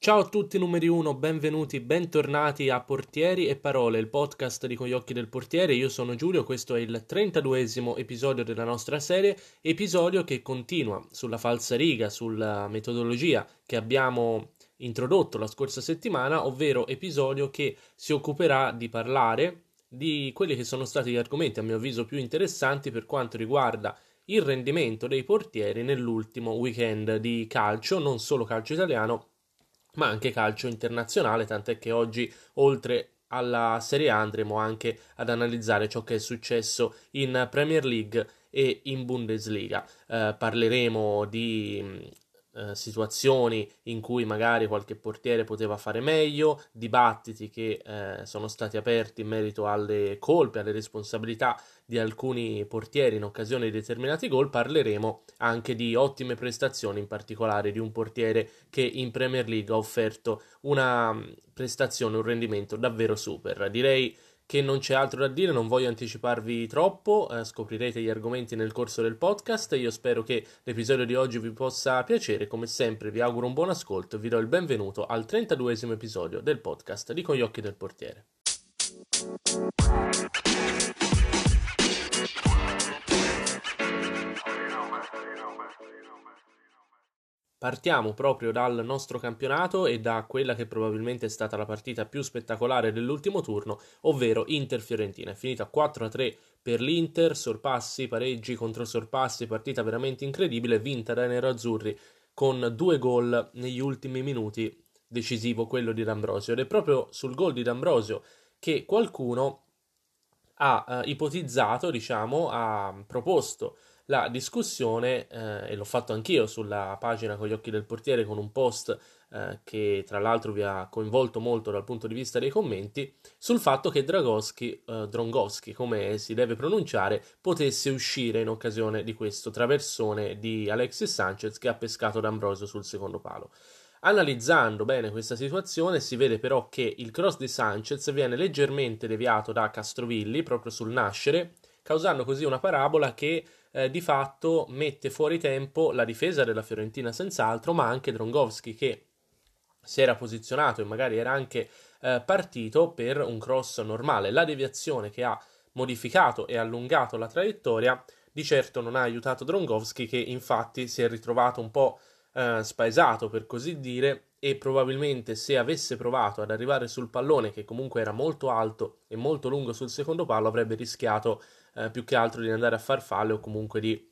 Ciao a tutti numeri 1, benvenuti, bentornati a Portieri e Parole, il podcast di Con gli occhi del portiere. Io sono Giulio, questo è il 32esimo episodio della nostra serie, episodio che continua sulla falsa riga, sulla metodologia che abbiamo introdotto la scorsa settimana, ovvero episodio che si occuperà di parlare di quelli che sono stati gli argomenti a mio avviso più interessanti per quanto riguarda il rendimento dei portieri nell'ultimo weekend di calcio, non solo calcio italiano, ma anche calcio internazionale, tant'è che oggi, oltre alla Serie A, andremo anche ad analizzare ciò che è successo in Premier League e in Bundesliga. Eh, parleremo di eh, situazioni in cui magari qualche portiere poteva fare meglio, dibattiti che eh, sono stati aperti in merito alle colpe, alle responsabilità di alcuni portieri in occasione di determinati gol, parleremo anche di ottime prestazioni, in particolare di un portiere che in Premier League ha offerto una mm, prestazione, un rendimento davvero super. Direi che non c'è altro da dire, non voglio anticiparvi troppo, eh, scoprirete gli argomenti nel corso del podcast. Io spero che l'episodio di oggi vi possa piacere. Come sempre, vi auguro un buon ascolto e vi do il benvenuto al 32esimo episodio del podcast di Con gli occhi del portiere. Partiamo proprio dal nostro campionato e da quella che probabilmente è stata la partita più spettacolare dell'ultimo turno, ovvero Inter-Fiorentina. È finita 4-3 per l'Inter, sorpassi, pareggi contro sorpassi, partita veramente incredibile, vinta dai nerazzurri con due gol negli ultimi minuti, decisivo quello di D'Ambrosio. Ed è proprio sul gol di D'Ambrosio che qualcuno ha eh, ipotizzato, diciamo, ha proposto la discussione, eh, e l'ho fatto anch'io sulla pagina con gli occhi del portiere con un post eh, che tra l'altro vi ha coinvolto molto dal punto di vista dei commenti, sul fatto che Dragoschi, eh, Drongoschi, come si deve pronunciare, potesse uscire in occasione di questo traversone di Alexis Sanchez che ha pescato D'Ambrosio sul secondo palo. Analizzando bene questa situazione si vede però che il cross di Sanchez viene leggermente deviato da Castrovilli proprio sul nascere, causando così una parabola che eh, di fatto mette fuori tempo la difesa della Fiorentina senz'altro, ma anche Drongowski che si era posizionato e magari era anche eh, partito per un cross normale. La deviazione che ha modificato e allungato la traiettoria di certo non ha aiutato Drongowski che infatti si è ritrovato un po' eh, spaesato per così dire e probabilmente se avesse provato ad arrivare sul pallone che comunque era molto alto e molto lungo sul secondo palo avrebbe rischiato eh, più che altro di andare a farfalle o comunque di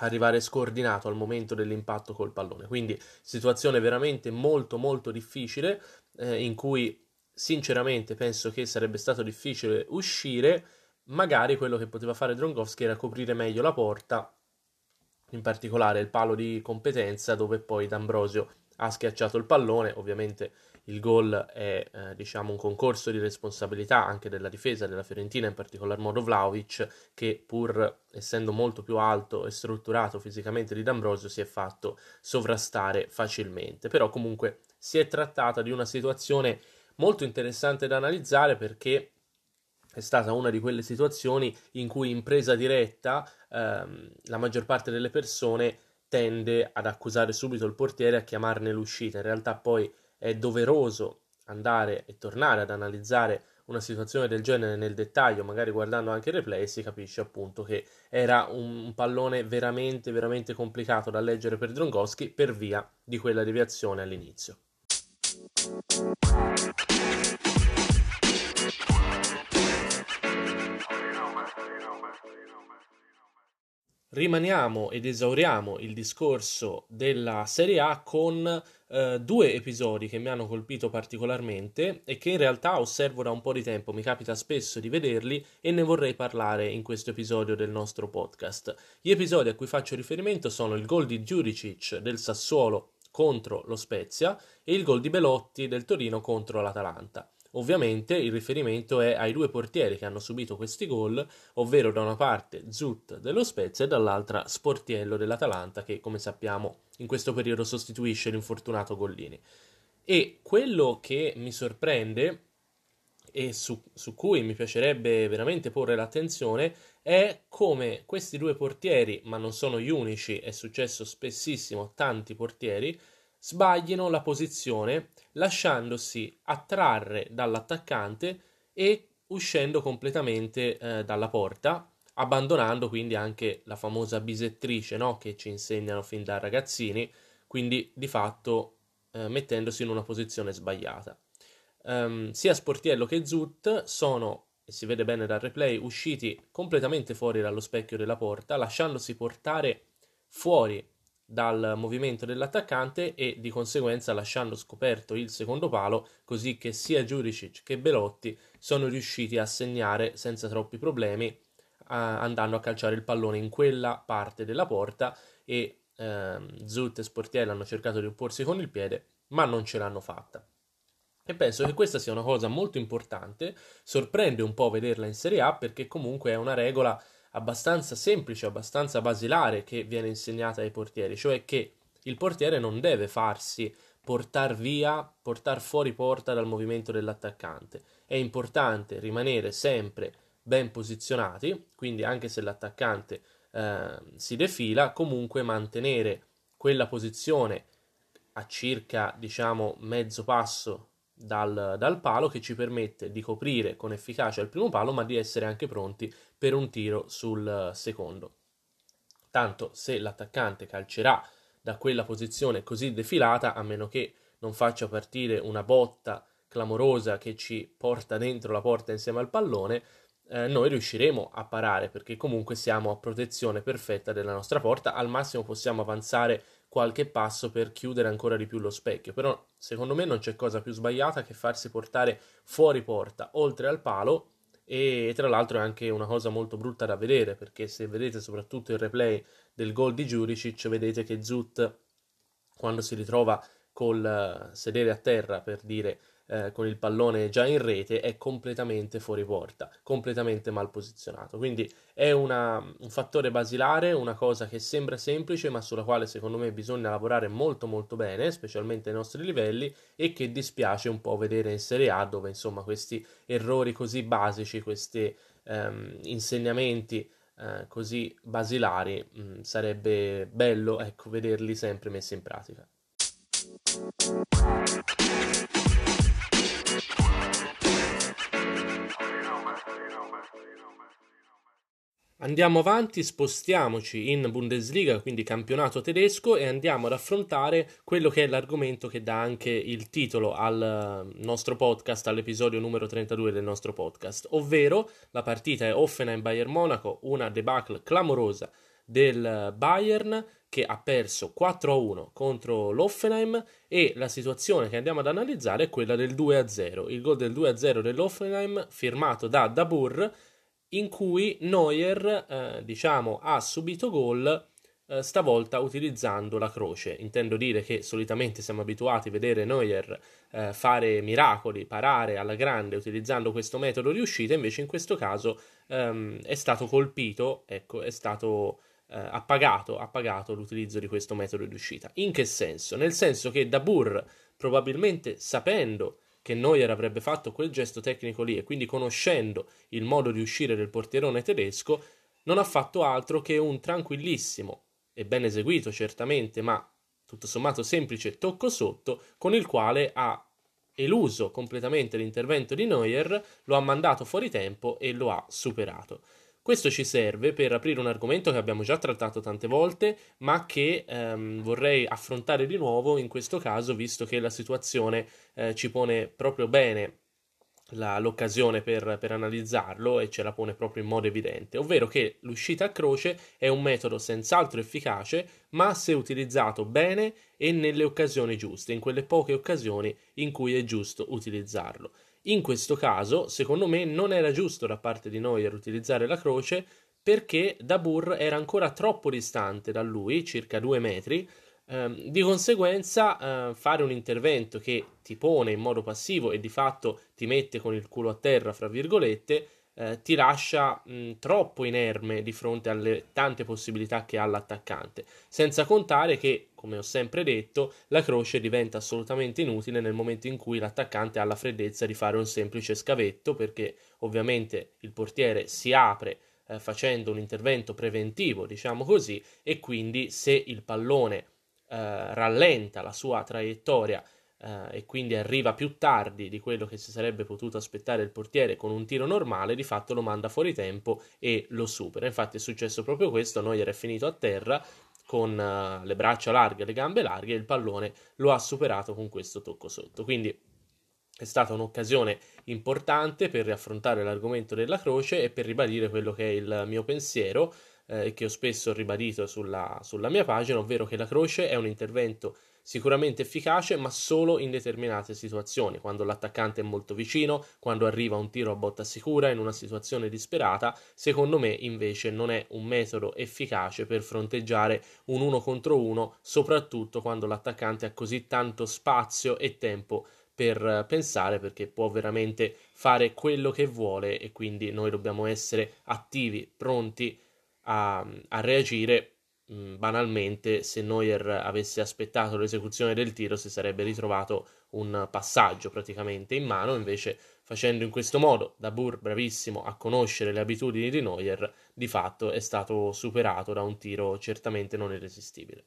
arrivare scordinato al momento dell'impatto col pallone. Quindi situazione veramente molto molto difficile eh, in cui sinceramente penso che sarebbe stato difficile uscire, magari quello che poteva fare Drongowski era coprire meglio la porta, in particolare il palo di competenza dove poi D'Ambrosio ha schiacciato il pallone, ovviamente il gol è eh, diciamo un concorso di responsabilità anche della difesa della Fiorentina, in particolar modo Vlaovic, che pur essendo molto più alto e strutturato fisicamente di D'Ambrosio si è fatto sovrastare facilmente. Però comunque si è trattata di una situazione molto interessante da analizzare perché è stata una di quelle situazioni in cui in presa diretta ehm, la maggior parte delle persone tende ad accusare subito il portiere a chiamarne l'uscita. In realtà poi è doveroso andare e tornare ad analizzare una situazione del genere nel dettaglio, magari guardando anche il replay, si capisce appunto che era un pallone veramente, veramente complicato da leggere per Drongowski per via di quella deviazione all'inizio. Rimaniamo ed esauriamo il discorso della Serie A con eh, due episodi che mi hanno colpito particolarmente e che in realtà osservo da un po' di tempo, mi capita spesso di vederli e ne vorrei parlare in questo episodio del nostro podcast. Gli episodi a cui faccio riferimento sono il gol di Giuricic del Sassuolo contro lo Spezia e il gol di Belotti del Torino contro l'Atalanta. Ovviamente il riferimento è ai due portieri che hanno subito questi gol, ovvero da una parte Zut dello Spezia e dall'altra Sportiello dell'Atalanta che come sappiamo in questo periodo sostituisce l'infortunato Gollini. E quello che mi sorprende e su, su, cui mi piacerebbe veramente porre l'attenzione è come questi due portieri, ma non sono gli unici, è successo spessissimo tanti portieri, sbaglino la posizione lasciandosi attrarre dall'attaccante e uscendo completamente eh, dalla porta, abbandonando quindi anche la famosa bisettrice no? che ci insegnano fin da ragazzini, quindi di fatto eh, mettendosi in una posizione sbagliata. Um, sia Sportiello che Zut sono, e si vede bene dal replay, usciti completamente fuori dallo specchio della porta, lasciandosi portare fuori dal movimento dell'attaccante e di conseguenza lasciando scoperto il secondo palo, così che sia Giuricic che Belotti sono riusciti a segnare senza troppi problemi, eh, andando a calciare il pallone in quella parte della porta e eh, Zut e Sportiello hanno cercato di opporsi con il piede, ma non ce l'hanno fatta. E penso che questa sia una cosa molto importante, sorprende un po' vederla in Serie A perché comunque è una regola abbastanza semplice, abbastanza basilare che viene insegnata ai portieri, cioè che il portiere non deve farsi portare via, portare fuori porta dal movimento dell'attaccante. È importante rimanere sempre ben posizionati, quindi anche se l'attaccante eh, si defila, comunque mantenere quella posizione a circa, diciamo, mezzo passo dal, dal, palo che ci permette di coprire con efficacia il primo palo, ma di essere anche pronti per un tiro sul secondo. Tanto se l'attaccante calcerà da quella posizione così defilata, a meno che non faccia partire una botta clamorosa che ci porta dentro la porta insieme al pallone, eh, noi riusciremo a parare perché comunque siamo a protezione perfetta della nostra porta. Al massimo possiamo avanzare qualche passo per chiudere ancora di più lo specchio. Però secondo me non c'è cosa più sbagliata che farsi portare fuori porta, oltre al palo. E tra l'altro è anche una cosa molto brutta da vedere perché se vedete soprattutto il replay del gol di Juricic, vedete che Zut quando si ritrova col eh, sedere a terra per dire eh, con il pallone già in rete è completamente fuori porta, completamente mal posizionato. Quindi è una, un fattore basilare, una cosa che sembra semplice ma sulla quale secondo me bisogna lavorare molto molto bene, specialmente ai nostri livelli e che dispiace un po' vedere in Serie A dove insomma questi errori così basici, questi ehm, insegnamenti eh, così basilari mh, mm, sarebbe bello ecco, vederli sempre messi in pratica. Andiamo avanti, spostiamoci in Bundesliga, quindi campionato tedesco, e andiamo ad affrontare quello che è l'argomento che dà anche il titolo al nostro podcast, all'episodio numero 32 del nostro podcast, ovvero la partita è Offenheim-Bayern Monaco, una debacle clamorosa del Bayern che ha perso 4-1 contro l'Offenheim e la situazione che andiamo ad analizzare è quella del 2-0, il gol del 2-0 dell'Offenheim firmato da Dabur in cui Neuer, eh, diciamo, ha subito gol eh, stavolta utilizzando la croce. Intendo dire che solitamente siamo abituati a vedere Neuer eh, fare miracoli, parare alla grande utilizzando questo metodo di uscita, invece in questo caso ehm, è stato colpito, ecco, è stato eh, appagato, appagato l'utilizzo di questo metodo di uscita. In che senso? Nel senso che Dabur, probabilmente sapendo che Neuer avrebbe fatto quel gesto tecnico lì e quindi conoscendo il modo di uscire del portierone tedesco, non ha fatto altro che un tranquillissimo e ben eseguito certamente, ma tutto sommato semplice tocco sotto, con il quale ha eluso completamente l'intervento di Neuer, lo ha mandato fuori tempo e lo ha superato. Questo ci serve per aprire un argomento che abbiamo già trattato tante volte, ma che ehm, vorrei affrontare di nuovo in questo caso, visto che la situazione eh, ci pone proprio bene la, l'occasione per, per, analizzarlo e ce la pone proprio in modo evidente, ovvero che l'uscita a croce è un metodo senz'altro efficace, ma se utilizzato bene e nelle occasioni giuste, in quelle poche occasioni in cui è giusto utilizzarlo. In questo caso, secondo me, non era giusto da parte di Neuer utilizzare la croce perché Dabur era ancora troppo distante da lui, circa due metri, ehm, di conseguenza eh, fare un intervento che ti pone in modo passivo e di fatto ti mette con il culo a terra, fra virgolette, eh, ti lascia mh, troppo inerme di fronte alle tante possibilità che ha l'attaccante, senza contare che, come ho sempre detto, la croce diventa assolutamente inutile nel momento in cui l'attaccante ha la freddezza di fare un semplice scavetto, perché ovviamente il portiere si apre eh, facendo un intervento preventivo, diciamo così, e quindi se il pallone eh, rallenta la sua traiettoria eh, e quindi arriva più tardi di quello che si sarebbe potuto aspettare il portiere con un tiro normale, di fatto lo manda fuori tempo e lo supera. Infatti è successo proprio questo, Neuer è finito a terra con uh, le braccia larghe, le gambe larghe e il pallone lo ha superato con questo tocco sotto. Quindi è stata un'occasione importante per riaffrontare l'argomento della croce e per ribadire quello che è il mio pensiero eh, che ho spesso ribadito sulla, sulla mia pagina, ovvero che la croce è un intervento sicuramente efficace, ma solo in determinate situazioni, quando l'attaccante è molto vicino, quando arriva un tiro a botta sicura in una situazione disperata, secondo me invece non è un metodo efficace per fronteggiare un uno contro uno, soprattutto quando l'attaccante ha così tanto spazio e tempo per pensare perché può veramente fare quello che vuole e quindi noi dobbiamo essere attivi, pronti a, a reagire banalmente se Neuer avesse aspettato l'esecuzione del tiro si sarebbe ritrovato un passaggio praticamente in mano, invece facendo in questo modo Dabur bravissimo a conoscere le abitudini di Neuer, di fatto è stato superato da un tiro certamente non irresistibile.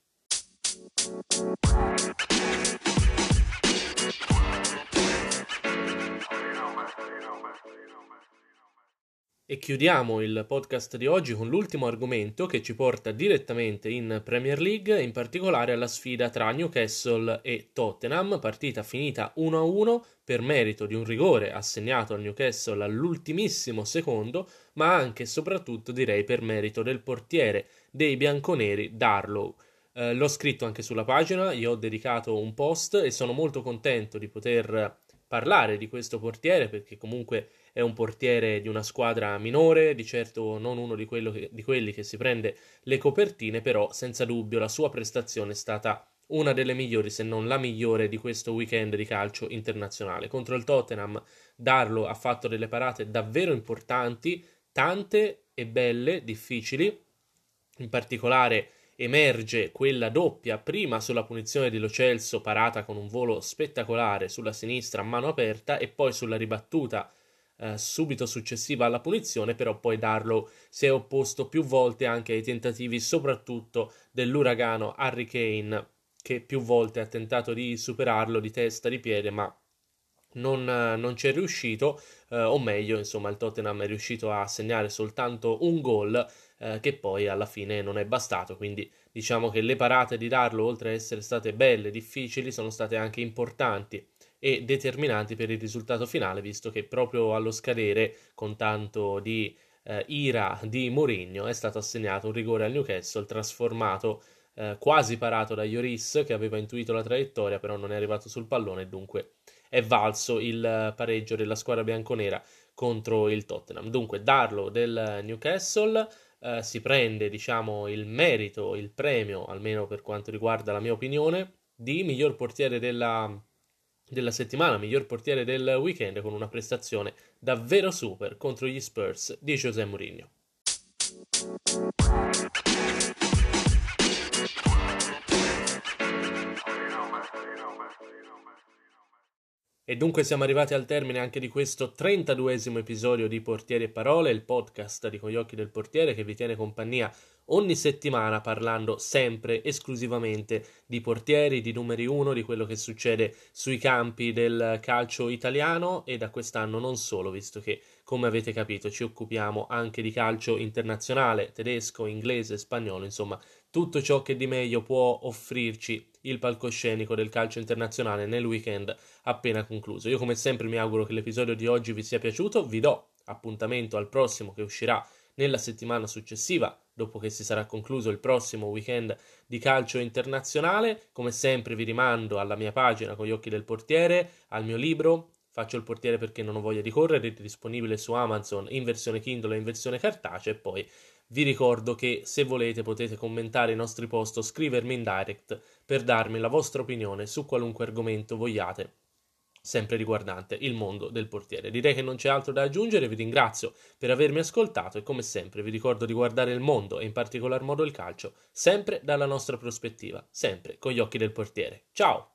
E chiudiamo il podcast di oggi con l'ultimo argomento che ci porta direttamente in Premier League, in particolare alla sfida tra Newcastle e Tottenham, partita finita 1-1 per merito di un rigore assegnato al Newcastle all'ultimissimo secondo, ma anche e soprattutto direi per merito del portiere dei bianconeri Darlow. Eh, l'ho scritto anche sulla pagina, gli ho dedicato un post e sono molto contento di poter parlare di questo portiere perché comunque è un portiere di una squadra minore, di certo non uno di, che, di quelli che si prende le copertine, però senza dubbio la sua prestazione è stata una delle migliori, se non la migliore di questo weekend di calcio internazionale. Contro il Tottenham, Darlo ha fatto delle parate davvero importanti, tante e belle, difficili. In particolare emerge quella doppia, prima sulla punizione di Lo Celso, parata con un volo spettacolare sulla sinistra a mano aperta, e poi sulla ribattuta eh, subito successiva alla punizione, però poi Darlow si è opposto più volte anche ai tentativi, soprattutto dell'uragano Harry Kane, che più volte ha tentato di superarlo di testa, di piede, ma non, non ci è riuscito, eh, o meglio, insomma, il Tottenham è riuscito a segnare soltanto un gol eh, che poi alla fine non è bastato. Quindi diciamo che le parate di Darlo, oltre ad essere state belle, difficili, sono state anche importanti e determinanti per il risultato finale, visto che proprio allo scadere, con tanto di eh, ira di Mourinho, è stato assegnato un rigore al Newcastle, trasformato eh, quasi parato da Ioris, che aveva intuito la traiettoria, però non è arrivato sul pallone, dunque è valso il pareggio della squadra bianconera contro il Tottenham. Dunque, Darlo del Newcastle eh, si prende, diciamo, il merito, il premio, almeno per quanto riguarda la mia opinione, di miglior portiere della della settimana, miglior portiere del weekend con una prestazione davvero super contro gli Spurs di José Mourinho. E dunque siamo arrivati al termine anche di questo 32esimo episodio di Portieri e Parole, il podcast di Con gli occhi del portiere che vi tiene compagnia ogni settimana parlando sempre esclusivamente di portieri, di numeri uno, di quello che succede sui campi del calcio italiano e da quest'anno non solo, visto che come avete capito ci occupiamo anche di calcio internazionale, tedesco, inglese, spagnolo, insomma tutto ciò che di meglio può offrirci il palcoscenico del calcio internazionale nel weekend appena concluso. Io come sempre mi auguro che l'episodio di oggi vi sia piaciuto, vi do appuntamento al prossimo che uscirà nella settimana successiva, dopo che si sarà concluso il prossimo weekend di calcio internazionale. Come sempre vi rimando alla mia pagina con gli occhi del portiere, al mio libro Faccio il portiere perché non ho voglia di correre, disponibile su Amazon in versione Kindle e in versione cartacea e poi vi ricordo che se volete potete commentare i nostri post o scrivermi in direct per darmi la vostra opinione su qualunque argomento vogliate sempre riguardante il mondo del portiere. Direi che non c'è altro da aggiungere, vi ringrazio per avermi ascoltato e come sempre vi ricordo di guardare il mondo e in particolar modo il calcio sempre dalla nostra prospettiva, sempre con gli occhi del portiere. Ciao!